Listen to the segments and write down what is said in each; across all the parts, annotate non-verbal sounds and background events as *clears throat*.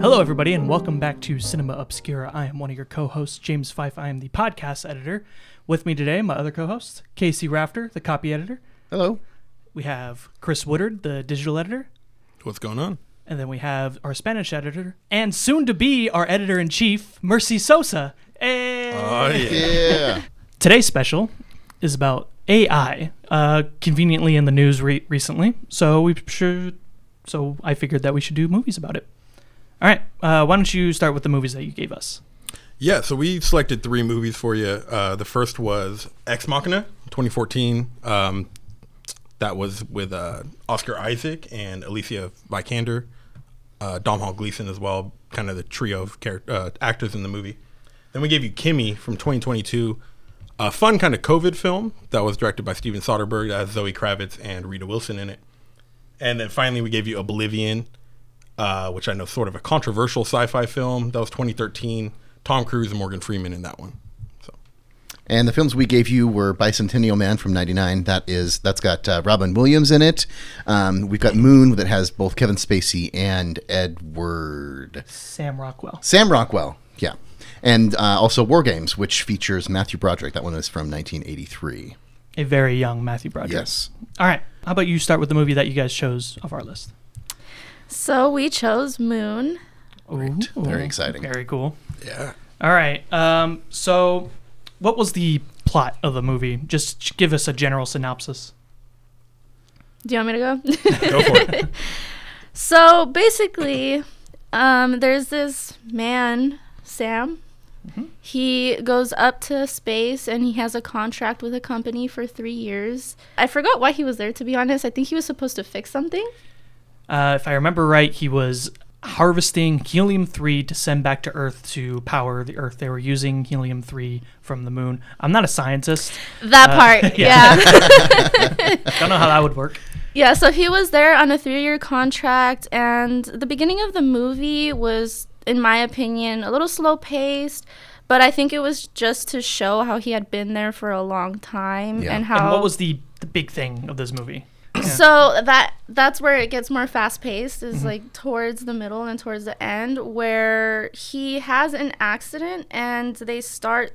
Hello, everybody, and welcome back to Cinema Obscura. I am one of your co hosts, James Fife. I am the podcast editor. With me today, my other co hosts, Casey Rafter, the copy editor. Hello. We have Chris Woodard, the digital editor. What's going on? And then we have our Spanish editor, and soon to be our editor in chief, Mercy Sosa. Hey! Oh yeah. Yeah. Today's special is about AI, uh, conveniently in the news re- recently. So we should. So I figured that we should do movies about it. All right. Uh, why don't you start with the movies that you gave us? Yeah, so we selected three movies for you. Uh, the first was Ex Machina, 2014. Um, that was with uh, Oscar Isaac and Alicia Vikander, uh, Domhnall Gleeson as well, kind of the trio of char- uh, actors in the movie. Then we gave you Kimi from 2022, a fun kind of COVID film that was directed by Steven Soderbergh that has Zoe Kravitz and Rita Wilson in it. And then finally, we gave you Oblivion, uh, which I know is sort of a controversial sci-fi film. That was 2013. Tom Cruise and Morgan Freeman in that one. So And the films we gave you were Bicentennial Man from '99. That is that's got uh, Robin Williams in it. Um, we've got Moon that has both Kevin Spacey and Edward Sam Rockwell. Sam Rockwell. Yeah, and uh, also War Games, which features Matthew Broderick. That one is from 1983. A very young Matthew Broderick. Yes. All right. How about you start with the movie that you guys chose off our list? So we chose Moon. Great. Very exciting. Very cool. yeah, All right. Um, so, what was the plot of the movie? Just give us a general synopsis. Do you want me to go? go for it. *laughs* so basically, um, there's this man, Sam. He goes up to space and he has a contract with a company for three years. I forgot why he was there, to be honest. I think he was supposed to fix something. Uh, if I remember right, he was harvesting helium 3 to send back to Earth to power the Earth. They were using helium 3 from the moon. I'm not a scientist. That Uh, part, *laughs* yeah. yeah. *laughs* Don't know how that would work. Yeah, so he was there on a three year contract, and the beginning of the movie was, in my opinion, a little slow paced, but I think it was just to show how he had been there for a long time Yeah. and how. And what was the, the big thing of this movie? So that that's where it gets more fast paced is mm-hmm. like towards the middle and towards the end where he has an accident and they start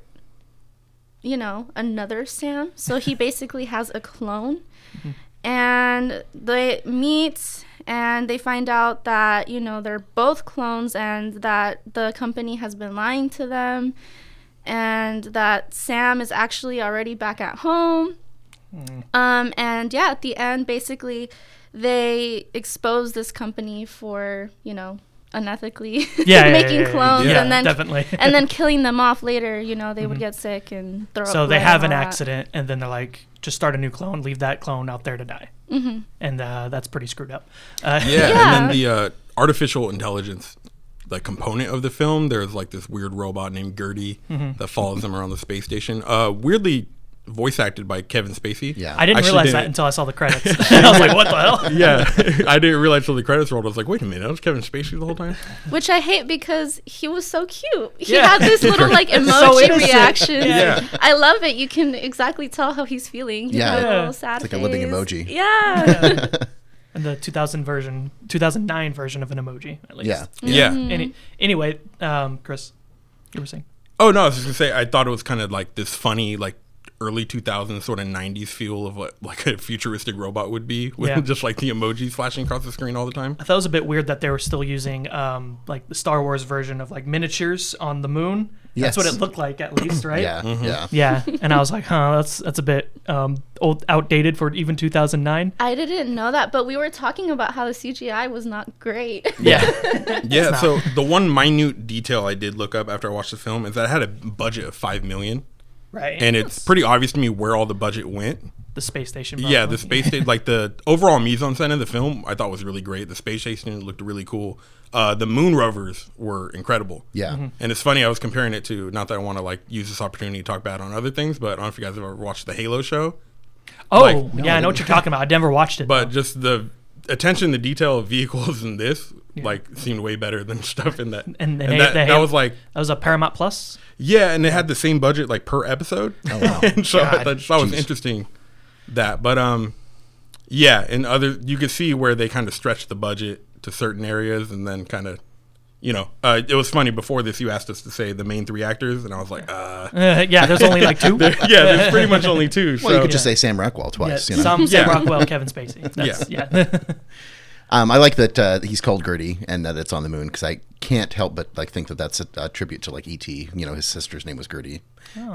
you know another sam. So he *laughs* basically has a clone. Mm-hmm. And they meet and they find out that you know they're both clones and that the company has been lying to them and that sam is actually already back at home um, and yeah, at the end, basically, they expose this company for you know unethically *laughs* Yeah, yeah, making yeah, yeah, clones yeah, and then definitely. *laughs* and then *laughs* killing them off later. You know, they would get sick and throw. so up they have an all that. accident, and then they're like, just start a new clone, leave that clone out there to die. Mm-hmm. And uh, that's pretty screwed up. Uh, Yeah, Yeah. and then the uh, artificial intelligence, the component of the film, there's like this weird robot named Gertie that follows them around the space station. Uh, weirdly voice acted by Kevin Spacey. Yeah. I didn't Actually realize that didn't- until I saw the credits. *laughs* *laughs* I was like, what the hell? Yeah, *laughs* I didn't realize till the credits rolled. I was like, wait a minute, that was Kevin Spacey the whole time. Which I hate because he was so cute. He Yeah. had this little like So emoji innocent. reaction. Yeah. I love it. You can exactly tell how he's feeling. He Yeah. had a little sad It's like a living emoji. Yeah. And the 2000 version, 2009 version of an emoji, at least. Yeah. Yeah. Any, anyway, um, Chris, you were saying. Oh no, I was just gonna say I thought it was kind of like this funny like early 2000s sort of 90s feel of what like a futuristic robot would be with Yeah. *laughs* just like the emojis flashing across the screen all the time. I thought it was a bit weird that they were still using um, like the Star Wars version of like miniatures on the moon. That's what it looked like, at least, right? Yeah. Yeah. *laughs* Yeah, and I was like, huh, that's that's a bit um, old, outdated for even 2009. I didn't know that, but we were talking about how the CGI was not great. *laughs* Yeah, Yeah, so the one minute detail I did look up after I watched the film is that it had a budget of 5 million right. and it's pretty obvious to me where all the budget went. the space station. Yeah, the space station, like the overall mise en scène of the film, I thought was really great. The space station looked really cool. Uh, the moon rovers were incredible. Yeah. Mm-hmm. And it's funny, I was comparing it to, not that I want to like use this opportunity to talk bad on other things, but I don't know if you guys have ever watched the Halo show. Oh, like- yeah, I know what you're talking about. I never watched it. But just the attention the detail of vehicles in this, like, seemed way better than *laughs* stuff in that. *laughs* And- and and Ha- that, the that was like, that was a Paramount Plus. yeah, and it had the same budget like per episode. Oh, *laughs* wow. and so God. I that was Jeez. interesting. That, but um, yeah, and other you could see where they kind of stretched the budget to certain areas, and then kind of, you know, uh, it was funny before this. You asked us to say the main three actors, and I was like, uh, Uh, yeah, there's only like two. yeah, there's pretty much only two. Well, you could just say Sam Rockwell Yeah, twice. you know? some Sam Yeah. Rockwell, Kevin Spacey. That's, yeah. Um, I like that uh, he's called Gertie and that it's on the moon because I can't help but like think that that's a, a tribute to like E.T. You know, his sister's name was Gertie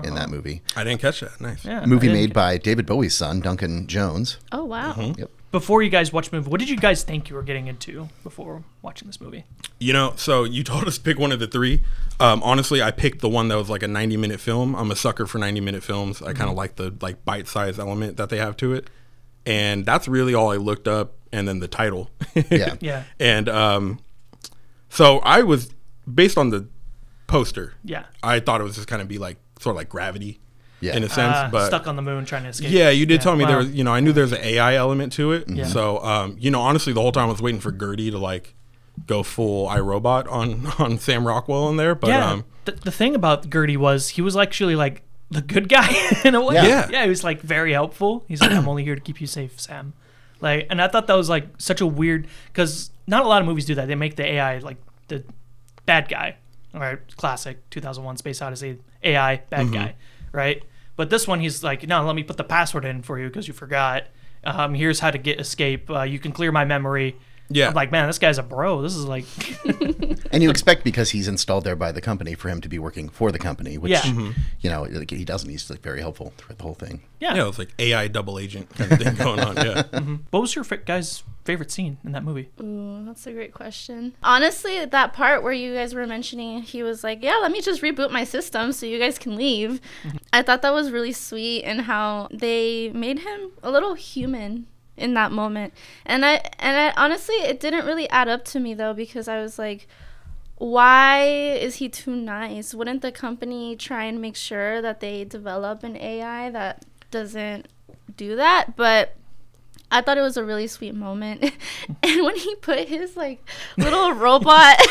in that movie. I didn't catch that. Nice. yeah. Movie made get- by David Bowie's son, Duncan Jones. Oh wow. Mm-hmm. Yep. Before you guys watch the movie, what did you guys think you were getting into before watching this movie? You know, so you *laughs* told us to pick one of the three. Um, honestly, I picked the one that was like a 90 minute film. I'm a sucker for 90 minute films. I kind of like the like bite size element that they have to it, and that's really all I looked up. And then the title. Yeah. *laughs* Yeah. And um, so I was based on the poster. Yeah. I thought it was just kind of be like sort of like gravity, Yeah. in a sense. Uh, but stuck on the moon trying to escape. yeah, you did Yeah, tell me there was, you know, I knew there was an AI element to it. Yeah. So, um, you know, honestly, the whole time I was waiting for Gertie to like go full iRobot on *laughs* on Sam Rockwell in there. But yeah. um, the, the thing about Gertie was he was actually like the good guy *laughs* in a way. Yeah. Yeah. Yeah, he was like very helpful. He's like, I'm only here to keep you safe, Sam. Like, and I thought that was like such a weird because not a lot of movies do that. They make the AI like the bad guy, right? Classic 2001 Space Odyssey AI bad Mm-hmm. guy, right? But this one, he's like, no, let me put the password in for you because you forgot. Um, here's how to get escape. Uh, you can clear my memory. Yeah. I'm like, man, this guy's a bro. This is like, *laughs* And you expect because he's installed there by the company for him to be working for the company, which Yeah. Mm-hmm. you know like, he doesn't. He's like very helpful throughout the whole thing. yeah. yeah, it was like AI double agent kind of thing going on. Yeah. *laughs* What was your fa- guys' favorite scene in that movie? Ooh, that's a great question. Honestly, that part where you guys were mentioning, he was like, "Yeah, let me just reboot my system so you guys can leave." I thought that was really sweet and how they made him a little human in that moment. And I and I honestly, it didn't really add up to me though because I was like, why is he too nice? Wouldn't the company try and make sure that they develop an AI that doesn't do that? But I thought it was a really sweet moment. *laughs* and when he put his like little robot *laughs*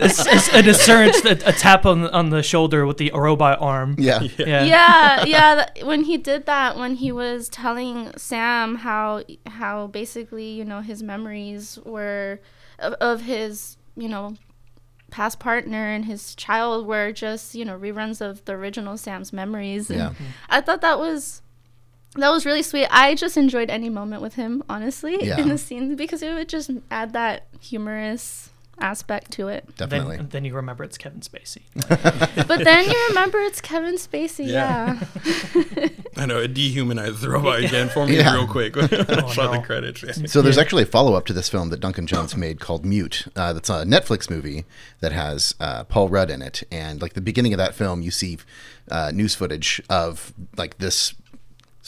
It's, it's a discernment, a, a tap on the, on the shoulder with the robot arm. Yeah. Yeah. yeah, yeah. th- When he did that, when he was telling Sam how how basically you know his memories were of, of his you know past partner and his child were just you know reruns of the original Sam's memories. And Yeah. I thought that was that was really sweet. I just enjoyed any moment with him, honestly, Yeah. in the scene because it would just add that humorous aspect to it. Definitely. Then, then you remember it's Kevin Spacey. *laughs* But then you remember it's Kevin Spacey. Yeah. yeah. *laughs* I know it dehumanized the robot again for me Yeah. real quick when *laughs* I saw no. the credits. Yeah. So there's actually a follow up to this film that Duncan Jones made called Mute. Uh, that's a Netflix movie that has uh, Paul Rudd in it, and like the beginning of that film, you see uh, news footage of like this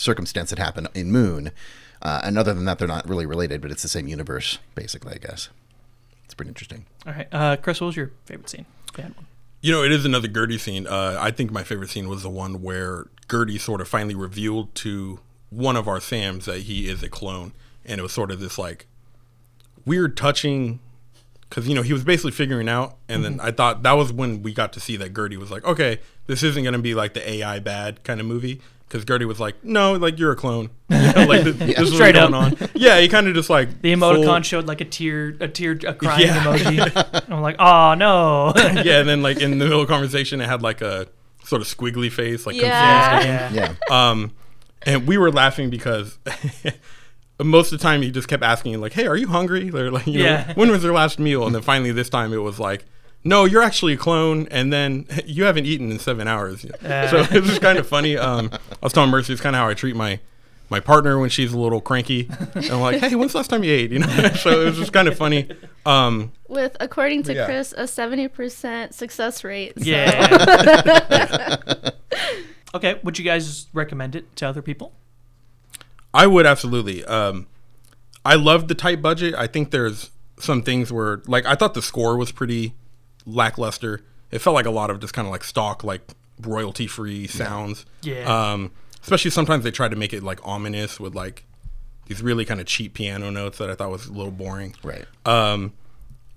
circumstance that happened in Moon. Uh, and other than that, they're not really related, but it's the same universe, basically. I guess it's pretty interesting. All right, uh, Chris, what was your favorite scene? If you one. You know, it is another Gertie scene. Uh, I think my favorite scene was the one where Gertie sort of finally revealed to one of our Sams that he is a clone, and it was sort of this like weird touching, because you know he was basically figuring out, and then I thought that was when we got to see that Gertie was like, okay, this isn't going to be like the AI bad kind of movie. Because Gertie was like, no, like you're a clone. *laughs* You know, like this, this is Straight what's going up. on. Yeah, he kind of just like The emoticon full- showed like a tear, a tear, a *laughs* crying Yeah. emoji. *laughs* and I'm like, oh no. yeah, and then like in the middle of conversation, it had like a sort of squiggly face, like Yeah. confused. yeah. Yeah. Um, and we were laughing because most of the time he just kept asking like, "Hey, are you hungry?" Or like, you know, Yeah. when was your last meal? And then finally this time it was like, "No, you're actually a clone," and then *laughs* you haven't eaten in seven hours. so *laughs* it was kind of funny. Um, I was telling Mercy it's kind of how I treat my. My partner when she's a little cranky, and I'm like, "Hey, when's the last time you ate?" *laughs* You know, so it was just kind of funny. Um, With according to Yeah. Chris, a seventy percent success rate. so- Yeah. okay, would you guys recommend it to other people? I would absolutely. Um, I love the tight budget. I think there's some things where, like, I thought the score was pretty lackluster. It felt like a lot of just kind of like stock, like royalty free sounds. Yeah. Um, especially sometimes they tried to make it like ominous with like these really kind of cheap piano notes that I thought was a little boring. Right. Um,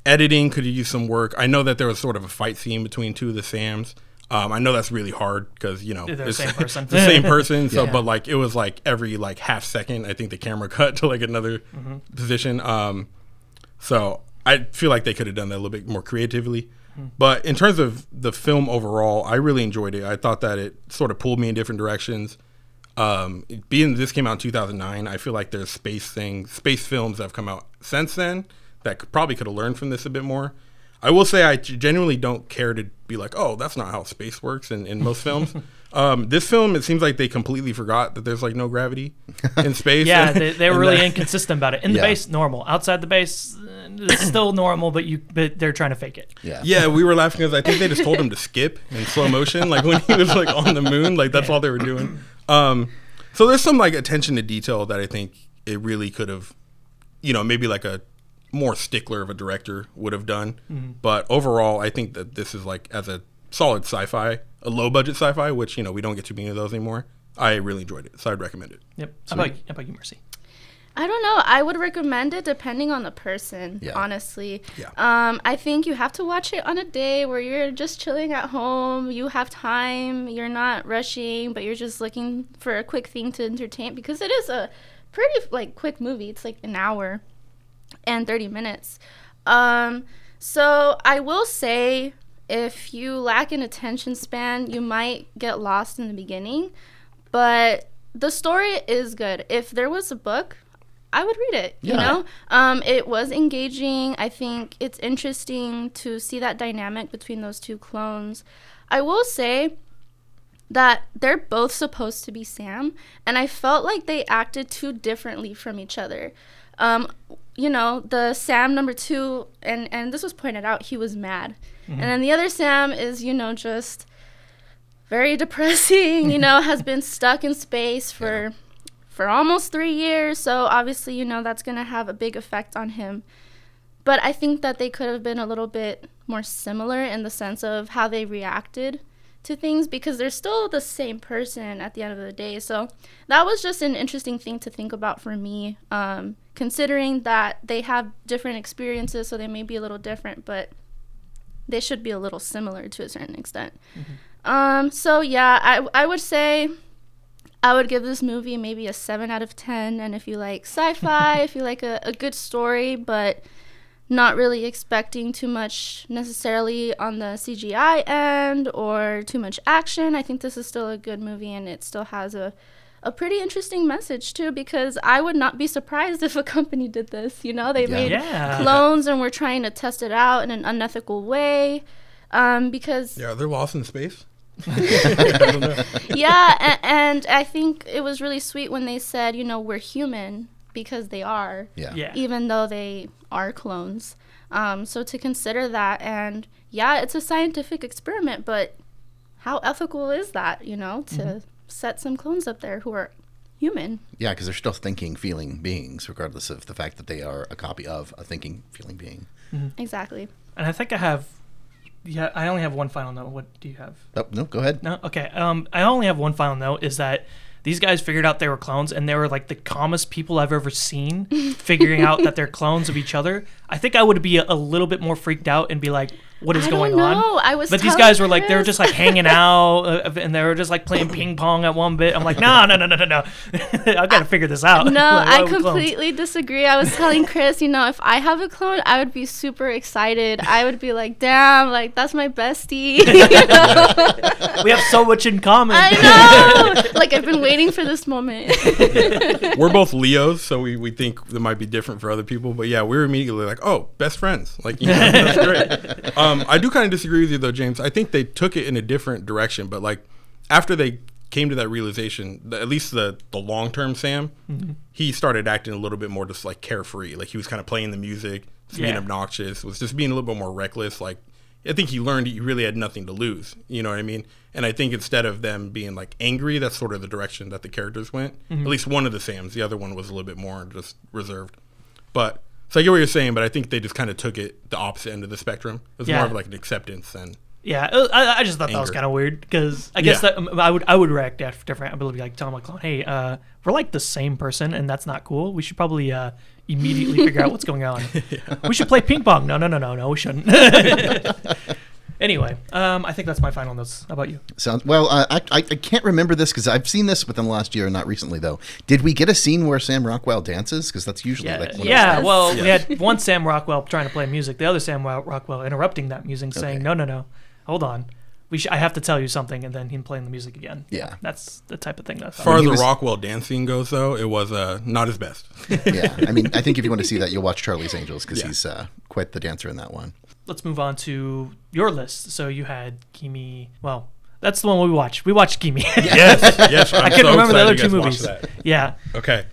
editing could use some work. I know that there was sort of a fight scene between two of the Sams. Um, I know that's really hard because you know They're the it's- same *laughs* person. the same *laughs* person. So, Yeah. but like it was like every like half second, I think the camera *laughs* cut to like another Mm-hmm. position. Um, so I feel like they could have done that a little bit more creatively. But in terms of the film overall, I really enjoyed it. I thought that it sort of pulled me in different directions. Um, being this came out in 2009, I feel like there's space things, space films that have come out since then that could, probably could have learned from this a bit more. I will say I genuinely don't care to be like, oh, that's not how space works in, in most films. *laughs* Um, this film, it seems like they completely forgot that there's like no gravity in *laughs* space. Yeah, they, they were really that- inconsistent about it. In the Yeah. base, normal. Outside the base, uh, it's still normal, but you but they're trying to fake it. Yeah. Yeah, we were laughing because I think they just told him to skip in slow motion, like when he was like on the moon, like that's all they were doing. Um, so there's some like attention to detail that I think it really could have, you know, maybe like a more stickler of a director would have done. But overall, I think that this is like as a solid sci-fi, a low budget sci-fi, which you know we don't get too many of those anymore. I really enjoyed it, so I'd recommend it. Yep. How about, how about you, Mercy? I don't know. I would recommend it depending on the person, Yeah. honestly. Yeah. Um, I think you have to watch it on a day where you're just chilling at home. You have time. You're not rushing, but you're just looking for a quick thing to entertain because it is a pretty like quick movie. It's like an hour and 30 minutes. Um, so I will say if you lack an attention span, you might get lost in the beginning, but the story is good. If there was a book, I would read it. You know, um, it was engaging. I think it's interesting to see that dynamic between those two clones. I will say that they're both supposed to be Sam, and I felt like they acted too differently from each other. Um, you know, the Sam number two, and and this was pointed out, he was mad, and then the other Sam is, you know, just very *laughs* depressing. You know, has been stuck in space for for almost three years, so obviously, you know, that's gonna have a big effect on him. But I think that they could have been a little bit more similar in the sense of how they reacted to things because they're still the same person at the end of the day. So that was just an interesting thing to think about for me, um, considering that they have different experiences, so they may be a little different, but they should be a little similar to a certain extent. Um, so yeah, I I would say I would give this movie maybe a seven out of ten. And if you like sci-fi, *laughs* if you like a, a good story, but not really expecting too much necessarily on the CGI end or too much action, I think this is still a good movie and it still has a a pretty interesting message too because I would not be surprised *laughs* if a company did this. You know, they Yeah. made Yeah. clones and we're trying to test it out in an unethical way. Um, because Yeah, they're lost in space. *laughs* *laughs* yeah, and, and I think it was really sweet when they said, you know, we're human because they are, Yeah. Yeah. even though they are clones. Um, so to consider that, and yeah, it's a scientific experiment, but how ethical is that, you know, to set some clones up there who are human? Yeah, because they're still thinking, feeling beings, regardless of the fact that they are a copy of a thinking, feeling being. Exactly. And I think I have. Yeah, I only have one final note. What do you have? Oh, no, go ahead. No, okay. Um, I only have one final note. Is that these guys figured out they were clones, and they were like the calmest people I've ever seen, figuring out that they're *laughs* clones of each other. I think I would be a, a little bit more freaked out and be like, "What is I going don't on?" know. I was But these guys were like, they were just like hanging *laughs* out, uh, and they were just like playing ping pong at one bit. I'm like, no, no, no, no, no, no. *laughs* I've got to figure this out. No, *laughs* Like, I are clones? completely disagree. I was telling Chris, you know, if I have a clone, I would be super excited. I would be like, damn, like that's my bestie. You know? We have so much in common. I know. like I've been waiting for this moment. We're both Leos, so we, we think it might be different for other people. But yeah, we were immediately like, oh, best friends. Like, you know, that's great. Um, Um, I do kind of disagree with you, though, James. I think they took it in a different direction. But like, after they came to that realization, the, at least the, the long term Sam, mm-hmm. he started acting a little bit more just like carefree. Like, he was kind of playing the music, just being obnoxious, was just being a little bit more reckless. Like, I think he learned he really had nothing to lose. You know what I mean? And I think instead of them being like angry, that's sort of the direction that the characters went. Mm-hmm. At least one of the Sams. The other one was a little bit more just reserved. But so I get what you're saying, but I think they just kind of took it the opposite end of the spectrum. It was Yeah. more of like an acceptance than Yeah, I, I just thought that was kind of weird because I guess Yeah. that um, I would I would react dif- different. I would be like telling my clone, "Hey, uh, we're like the same person, and that's not cool. We should probably uh, immediately figure out what's going on. *laughs* We should play ping pong. No, no, no, no, no, we shouldn't." *laughs* Anyway, um, I think that's my final notes. How about you? Sounds well. Uh, I, I I can't remember this because I've seen this within the last year, not recently though. Did we get a scene where Sam Rockwell dances? Because that's usually Yeah, like one of yeah. Yes. Well, we had one Sam Rockwell trying to play music, the other Sam Rockwell interrupting that music, saying, Okay. "No, no, no, hold on, we sh- I have to tell you something," and then him playing the music again. Yeah. that's the type of thing that's. As far as the was- Rockwell dance scene goes, though, it was uh, not his best. *laughs* yeah. I mean, I think if you want to see that, you'll watch Charlie's Angels because Yeah. he's uh, quite the dancer in that one. Let's move on to your list. So you had Kimi. Well, that's the one we watched. We watched Kimi. *laughs* yes, yes. I'm I couldn't so remember the other two movies. yeah. Okay.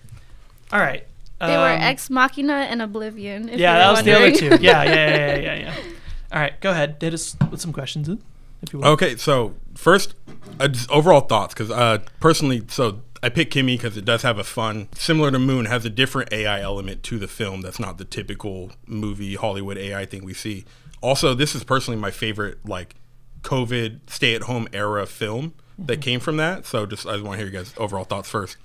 All right. They were Um, Ex Machina and Oblivion. If Yeah, you that were was the other two. Yeah, yeah, yeah, yeah, yeah, yeah. *laughs* All right, go ahead. Hit us with some questions, uh, if you want. Okay, so first, uh, just overall thoughts, because uh, personally, so I picked Kimi because it does have a fun, similar to Moon, has a different AI element to the film that's not the typical movie Hollywood AI thing we see. Also, this is personally my favorite, like, COVID stay at home era film that came from that. So just, I just want to hear you guys' overall thoughts first.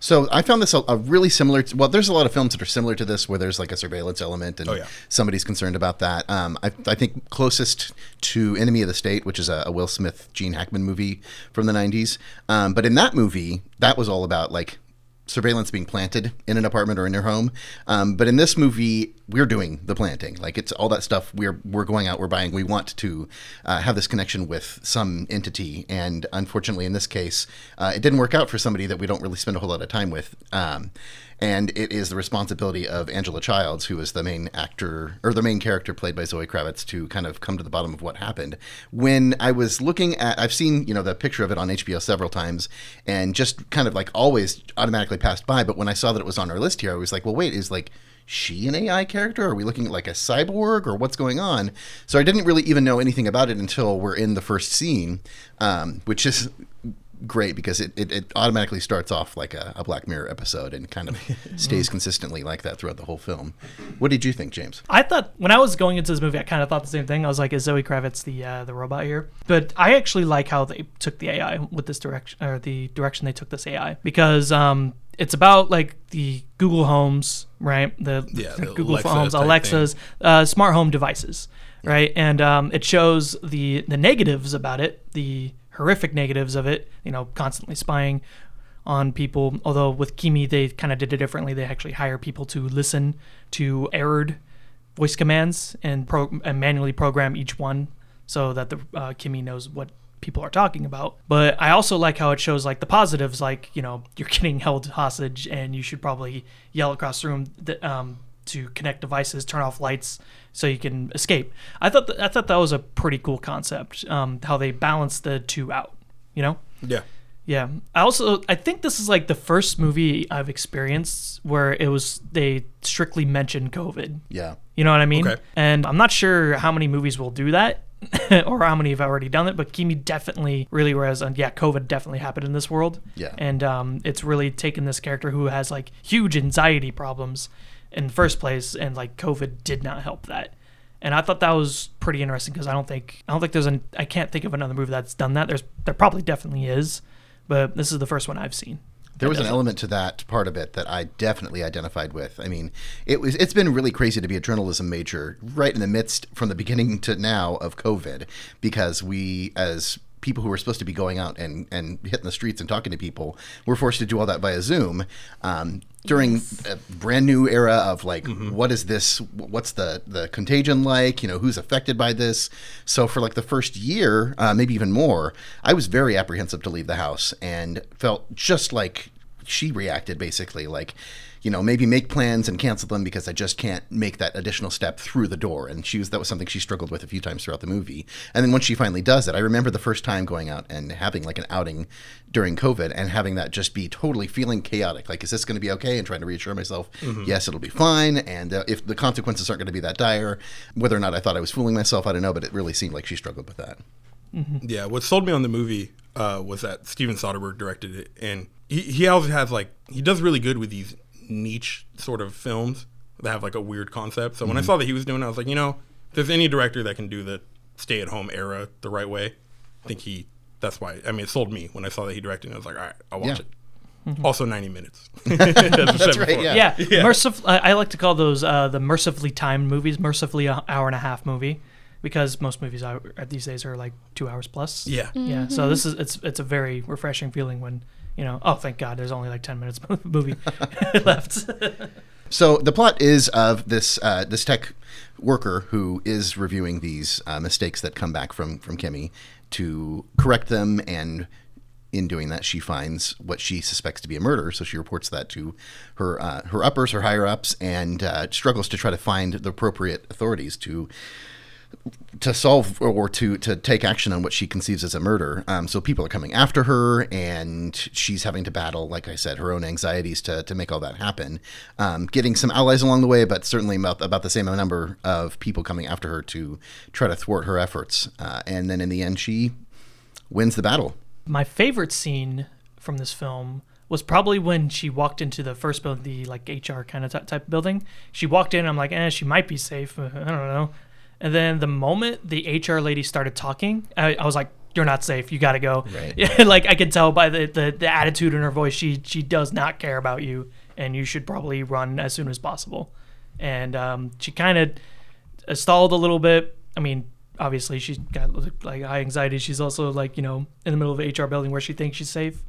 So I found this a, a really similar. To, well, there's a lot of films that are similar to this, where there's like a surveillance element, and Oh, yeah. somebody's concerned about that. Um, I, I think closest to Enemy of the State, which is a, a Will Smith, Gene Hackman movie from the '90s. Um, but in that movie, that was all about like surveillance being planted in an apartment or in your home. Um, but in this movie, we're doing the planting. Like it's all that stuff. We're we're going out. We're buying. We want to uh, have this connection with some entity. And unfortunately, in this case, uh, it didn't work out for somebody that we don't really spend a whole lot of time with. Um, and it is the responsibility of Angela Childs, who is the main actor or the main character played by Zoe Kravitz, to kind of come to the bottom of what happened. When I was looking at, I've seen you know the picture of it on HBO several times, and just kind of like always automatically passed by. But when I saw that it was on our list here, I was like, well, wait, is like she an AI character? Are we looking at like a cyborg or what's going on? So I didn't really even know anything about it until we're in the first scene, um, which is great because it, it, it automatically starts off like a, a Black Mirror episode and kind of *laughs* stays consistently like that throughout the whole film. What did you think, James? I thought when I was going into this movie, I kind of thought the same thing. I was like, "Is Zoe Kravitz the uh, the robot here?" But I actually like how they took the AI with this direction, or the direction they took this AI, because um, it's about like the Google Homes, right? The, Yeah, the Google Alexa Homes, Alexas, uh, smart home devices, right? And um, it shows the the negatives about it, the horrific negatives of it. You know, constantly spying on people. Although with Kimi, they kind of did it differently. They actually hire people to listen to errored voice commands and, pro- and manually program each one so that the uh, Kimi knows what people are talking about. But I also like how it shows like the positives, like you know *laughs* you're getting held hostage and you should probably yell across the room that, um, to connect devices, turn off lights so you can escape. I thought th- I thought that was a pretty cool concept. Um, how they balance the two out, you know. Yeah. Yeah. I also I think this is like the first movie I've experienced where it was they strictly mentioned COVID. Yeah. You know what I mean? Okay. And I'm not sure how many movies will do that *laughs* or how many have already done it, but Kimi definitely really was and yeah, COVID definitely happened in this world. Yeah. And um, it's really taken this character who has like huge anxiety problems in the first place and like COVID did not help that. And I thought that was pretty interesting because I don't think I don't think there's an I can't think of another movie that's done that. There's there probably definitely is, but this is the first one I've seen. There was an element to that part of it that I definitely identified with. I mean, it was it's been really crazy to be a journalism major right in the midst from the beginning to now of COVID because we as people who were supposed to be going out and, and hitting the streets and talking to people were forced to do all that via Zoom um, during a brand new era of like what is this what's the the contagion like? You know who's affected by this? So for like the first year uh, maybe even more I was very apprehensive to leave the house and felt just like she reacted basically like you know maybe make plans and cancel them because I just can't make that additional step through the door. And she was that was something she struggled with a few times throughout the movie. And then once she finally does it I remember the first time going out and having like an outing during COVID and having that just be totally feeling chaotic. Like is this going to be okay? And trying to reassure myself yes it'll be fine. And uh, if the consequences aren't going to be that dire whether or not I thought I was fooling myself I don't know but it really seemed like she struggled with that. Yeah, what sold me on the movie uh, was that Steven Soderbergh directed it, and he he also has like he does really good with these niche sort of films that have like a weird concept. So when I saw that he was doing, it, I was like, you know, if there's any director that can do the stay-at-home era the right way, I think he. That's why. I mean, it sold me when I saw that he directed. it. I was like, all right, I'll watch Yeah. it. Also, 90 minutes. *laughs* *laughs* That's right, yeah. yeah, mercif- I I like to call those uh, the mercifully timed movies, mercifully a hour and a half movie, because most movies are, are these days are like two hours plus. Yeah. Yeah. So this is it's it's a very refreshing feeling when you know oh thank God there's only like ten minutes of movie *laughs* *laughs* left. So the plot is of this uh, this tech worker who is reviewing these uh, mistakes that come back from from Kimi to correct them, and in doing that, she finds what she suspects to be a murder. So she reports that to her uh, her uppers, her higher ups, and uh, struggles to try to find the appropriate authorities to to solve or to to take action on what she conceives as a murder. Um, so people are coming after her, and she's having to battle, like I said, her own anxieties to to make all that happen. Um, getting some allies along the way, but certainly about about the same number of people coming after her to try to thwart her efforts. Uh, and then in the end, she wins the battle. My favorite scene from this film was probably when she walked into the first building, the like HR kind of t- type building. She walked in, I'm like, eh, she might be safe. *laughs* I don't know. And then the moment the HR lady started talking, I, I was like, "You're not safe. You got to go." Right. *laughs* Like I could tell by the, the the attitude in her voice, she she does not care about you, and you should probably run as soon as possible. And um, she kind of stalled a little bit. I mean, obviously she's got like high anxiety. She's also like you know in the middle of a HR building where she thinks she's safe,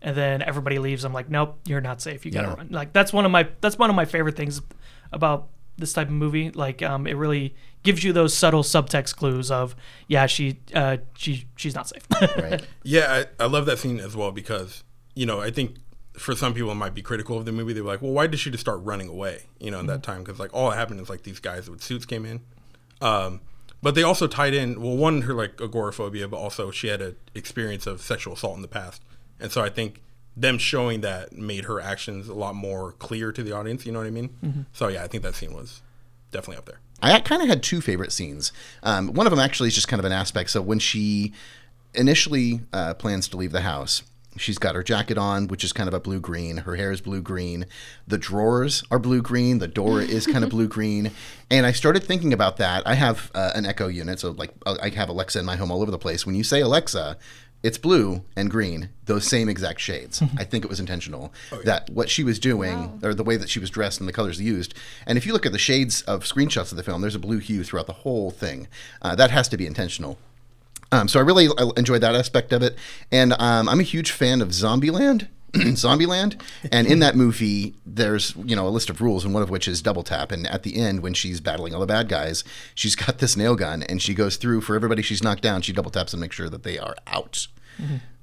and then everybody leaves. I'm like, nope, you're not safe. You gotta Yeah. run. Like that's one of my that's one of my favorite things about this type of movie. Like um, it really gives you those subtle subtext clues of yeah, she uh, she she's not safe. *laughs* Right. Yeah, I, I love that scene as well because you know I think for some people it might be critical of the movie. They're like, well, why did she just start running away? You know, in that time because like all that happened is like these guys with suits came in, um, but they also tied in well one her like agoraphobia, but also she had an experience of sexual assault in the past, and so I think them showing that made her actions a lot more clear to the audience. You know what I mean? So yeah, I think that scene was definitely up there. I kind of had two favorite scenes. Um, one of them actually is just kind of an aspect. So when she initially uh, plans to leave the house, she's got her jacket on, which is kind of a blue green. Her hair is blue green. The drawers are blue green. The door is kind of *laughs* blue green. And I started thinking about that. I have uh, an Echo unit, so like uh, I have Alexa in my home all over the place. When you say Alexa, it's blue and green, those same exact shades. I think it was intentional that what she was doing, or the way that she was dressed and the colors used. And if you look at the shades of screenshots of the film, there's a blue hue throughout the whole thing. Uh, that has to be intentional. Um, so I really enjoyed that aspect of it, and um, I'm a huge fan of Zombieland. *clears throat* Zombieland, and in that movie, there's you know a list of rules, and one of which is double tap. And at the end, when she's battling all the bad guys, she's *laughs* got this nail gun, and she goes through for everybody she's knocked down. She double taps and makes sure that they are out.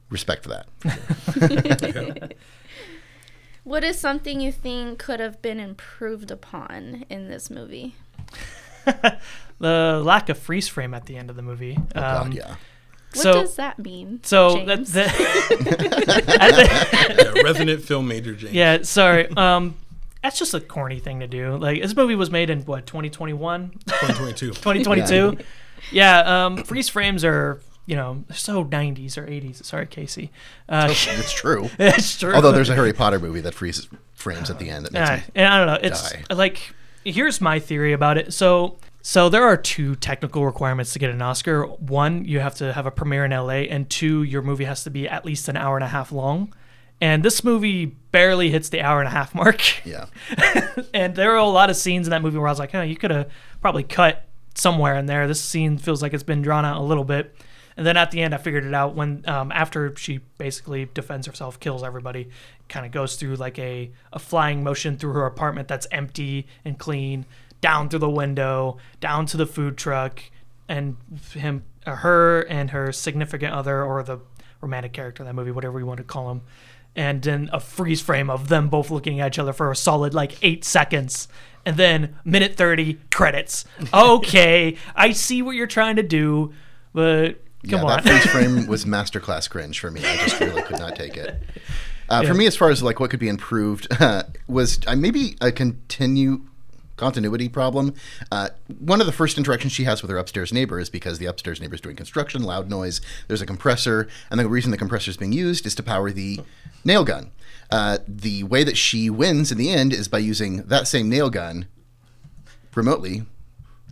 Respect for that. *laughs* What is something you think could have been improved upon in this movie? *laughs* the lack of freeze frame at the end of the movie. Oh, God, Um, yeah. What So- does that mean? So that, James? that the- *laughs* *laughs* Yeah, resident film major James. yeah, sorry. Um, that's just a corny thing to do. Like this movie was made in what 2021, 2022. *laughs* 2022. Yeah. um, freeze frames are you know so 90s or 80s. Sorry, Casey. Uh, It's true. it's true. Although there's a Harry Potter movie that freezes frames at the end that makes Yeah, me and I don't know. It's die. like here's my theory about it. So so there are two technical requirements to get an Oscar. One, you have to have a premiere in LA, and two, your movie has to be at least an hour and a half long. And this movie barely hits the hour and a half *laughs* mark. yeah. *laughs* and there are a lot of scenes in that movie where I was like, oh, you could have probably cut somewhere in there. This scene feels like it's been drawn out a little bit. And then at the end, I figured it out when um, after she basically defends herself, kills everybody, kind of goes through like a, a flying motion through her apartment that's empty and clean, down through the window, down to the food truck, and him, uh, her, and her significant other or the romantic character in that movie, whatever you want to call him, and then a freeze frame of them both looking at each other for a solid like eight seconds. And then minute 30 credits. *laughs* Okay, I see what you're trying to do, but come yeah, on. that freeze *laughs* frame was masterclass cringe for me. I just really could not take it. Uh, Yeah. For me, as far as like what could be improved, *laughs* uh, was uh, maybe a continue continuity problem. Uh, one of the first interactions she has with her upstairs neighbor is because the upstairs neighbor is doing construction, loud noise. There's a compressor, and the reason the compressor is being used is to power the nail gun. Uh, the way that she wins in the end is by using that same nail gun remotely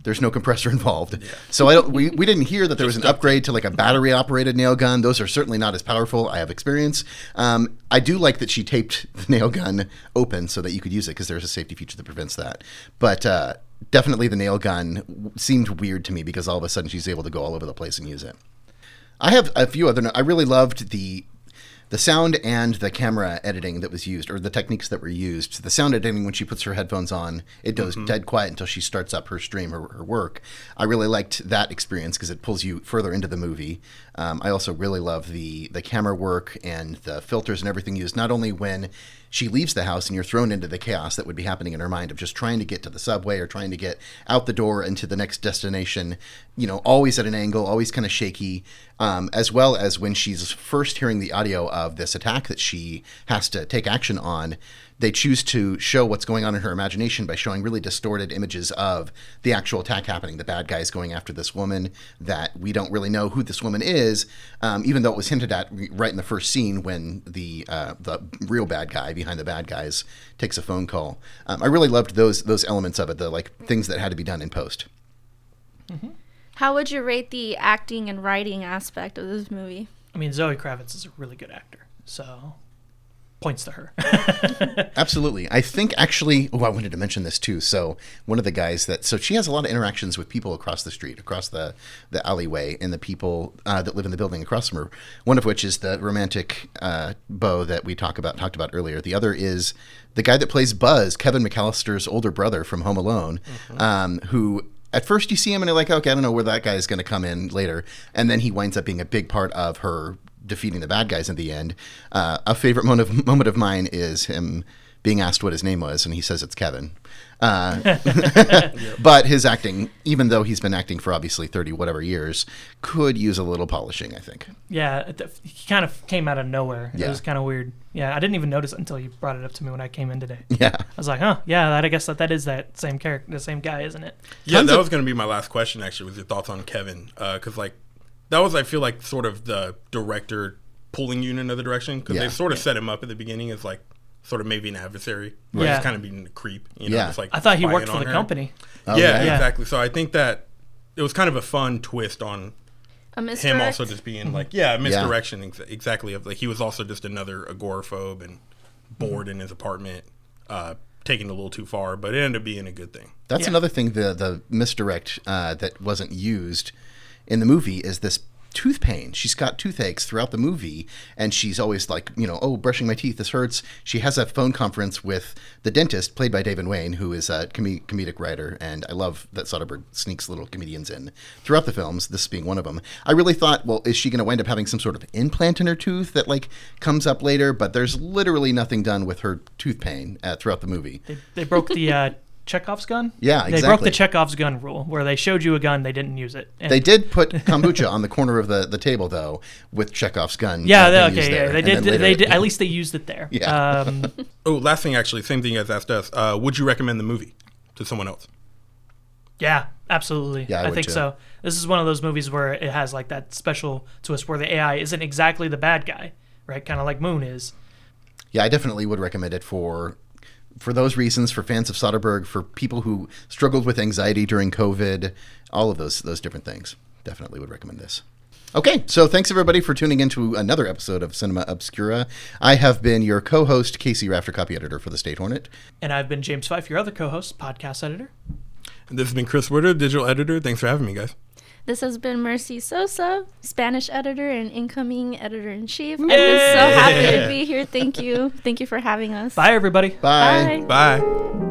there's no compressor *laughs* involved. So I don't we, we didn't hear that there was an upgrade to like a battery operated nail gun. Those are certainly not as powerful. I have experience. Um, I do like that she taped the nail gun open so that you could use it because there's a safety feature that prevents that. But uh, definitely the nail gun seemed weird to me because all of a sudden she's able to go all over the place and use it. I have a few other. I really loved the the sound and the camera editing that was used, or the techniques that were used. The sound editing when she puts her headphones on, it goes mm-hmm. dead quiet until she starts up her stream or her work. I really liked that experience because it pulls you further into the movie. Um, I also really love the the camera work and the filters and everything used. Not only when she leaves the house and you're thrown into the chaos that would be happening in her mind of just trying to get to the subway or trying to get out the door and to the next destination, you know, always at an angle, always kind of shaky, um, as well as when she's first hearing the audio of this attack that she has to take action on. They choose to show what's going on in her imagination by showing really distorted images of the actual attack happening. The bad guys going after this woman that we don't really know who this woman is, um, even though it was hinted at right in the first scene when the uh, the real bad guy behind the bad guys takes a phone call. Um, I really loved those those elements of it, the like things that had to be done in post. How would you rate the acting and writing aspect of this movie? I mean, Zoe Kravitz is a really good actor, so points to her. *laughs* Absolutely. I think actually, oh, I wanted to mention this too. So one of the guys that, so she has a lot of interactions with people across the street, across the, the alleyway, and the people uh, that live in the building across from her. One of which is the romantic uh, beau that we talk about talked about earlier. The other is the guy that plays Buzz, Kevin McAllister's older brother from Home Alone, um, who at first you see him and you're like, okay, I don't know where that guy is going to come in later, and then he winds up being a big part of her defeating the bad guys in the end. Uh, a favorite moment of, *laughs* moment of mine is him being asked what his name was, and he says it's Kevin. Uh, *laughs* *laughs* but his acting, even though he's been acting for obviously thirty whatever years, could use a little polishing. I think. yeah, it, he kind of came out of nowhere. Yeah. It was kind of weird. Yeah, I didn't even notice it until you brought it up to me when I came in today. Yeah. I was like, huh, yeah, that, I guess that, that is that same character, the same guy, isn't it? Yeah, Tons that of- was going to be my last question. Actually, was your thoughts on Kevin? Because like that was, I feel like, sort of the director pulling you in another direction because Yeah. they sort of set him up at the beginning as like sort of maybe an adversary, where Yeah. he's kind of being a creep. You know, Yeah. just like I thought he worked for the her. company. Oh, yeah, yeah. exactly. So I think that it was kind of a fun twist on A him also just being Mm-hmm. like, yeah, misdirection ex- exactly. Of like he was also just another agoraphobe and bored in his apartment, uh, taking a little too far, but it ended up being a good thing. That's Yeah. another thing. The the misdirect uh, that wasn't used in the movie is this tooth pain. She's got toothaches throughout the movie, and she's always like, you know, oh, brushing my teeth, this hurts. She has a phone conference with the dentist, played by David Wain, who is a com- comedic writer, and I love that Soderbergh sneaks little comedians in throughout the films. This being one of them. I really thought, well, is she going to wind up having some sort of implant in her tooth that like comes up later? But there's literally nothing done with her tooth pain uh, throughout the movie. They, they broke the uh, Chekhov's gun. Yeah, exactly. They broke the Chekhov's gun rule, where they showed you a gun, they didn't use it. And They did put kombucha on the corner of the, the table though, with Chekhov's gun. Yeah, uh, they, okay, yeah, there. they did. later They it- did. At least they used it there. Yeah. Um, *laughs* Oh, last thing actually, same thing as asked us. Uh, would you recommend the movie to someone else? yeah, absolutely. Yeah, I I, would think too. so. This is one of those movies where it has like that special twist where the AI isn't exactly the bad guy, right? Kind of like Moon is. Yeah, I definitely would recommend it for for those reasons, for fans of Soderbergh, for people who struggled with anxiety during COVID, all of those those different things. Definitely would recommend this. Okay, so thanks everybody for tuning in to another episode of Cinema Obscura. I have been your co-host, Casey Rafter, copy editor for the State Hornet. And I've been James Fife, your other co-host, podcast editor. And this has been Chris Woodard, digital editor. Thanks for having me, guys. This has been Mercy Sosa, Spanish editor and incoming editor in chief. I'm just so happy to be here. Thank you. Thank you for having us. Bye, everybody. Bye. Bye. Bye.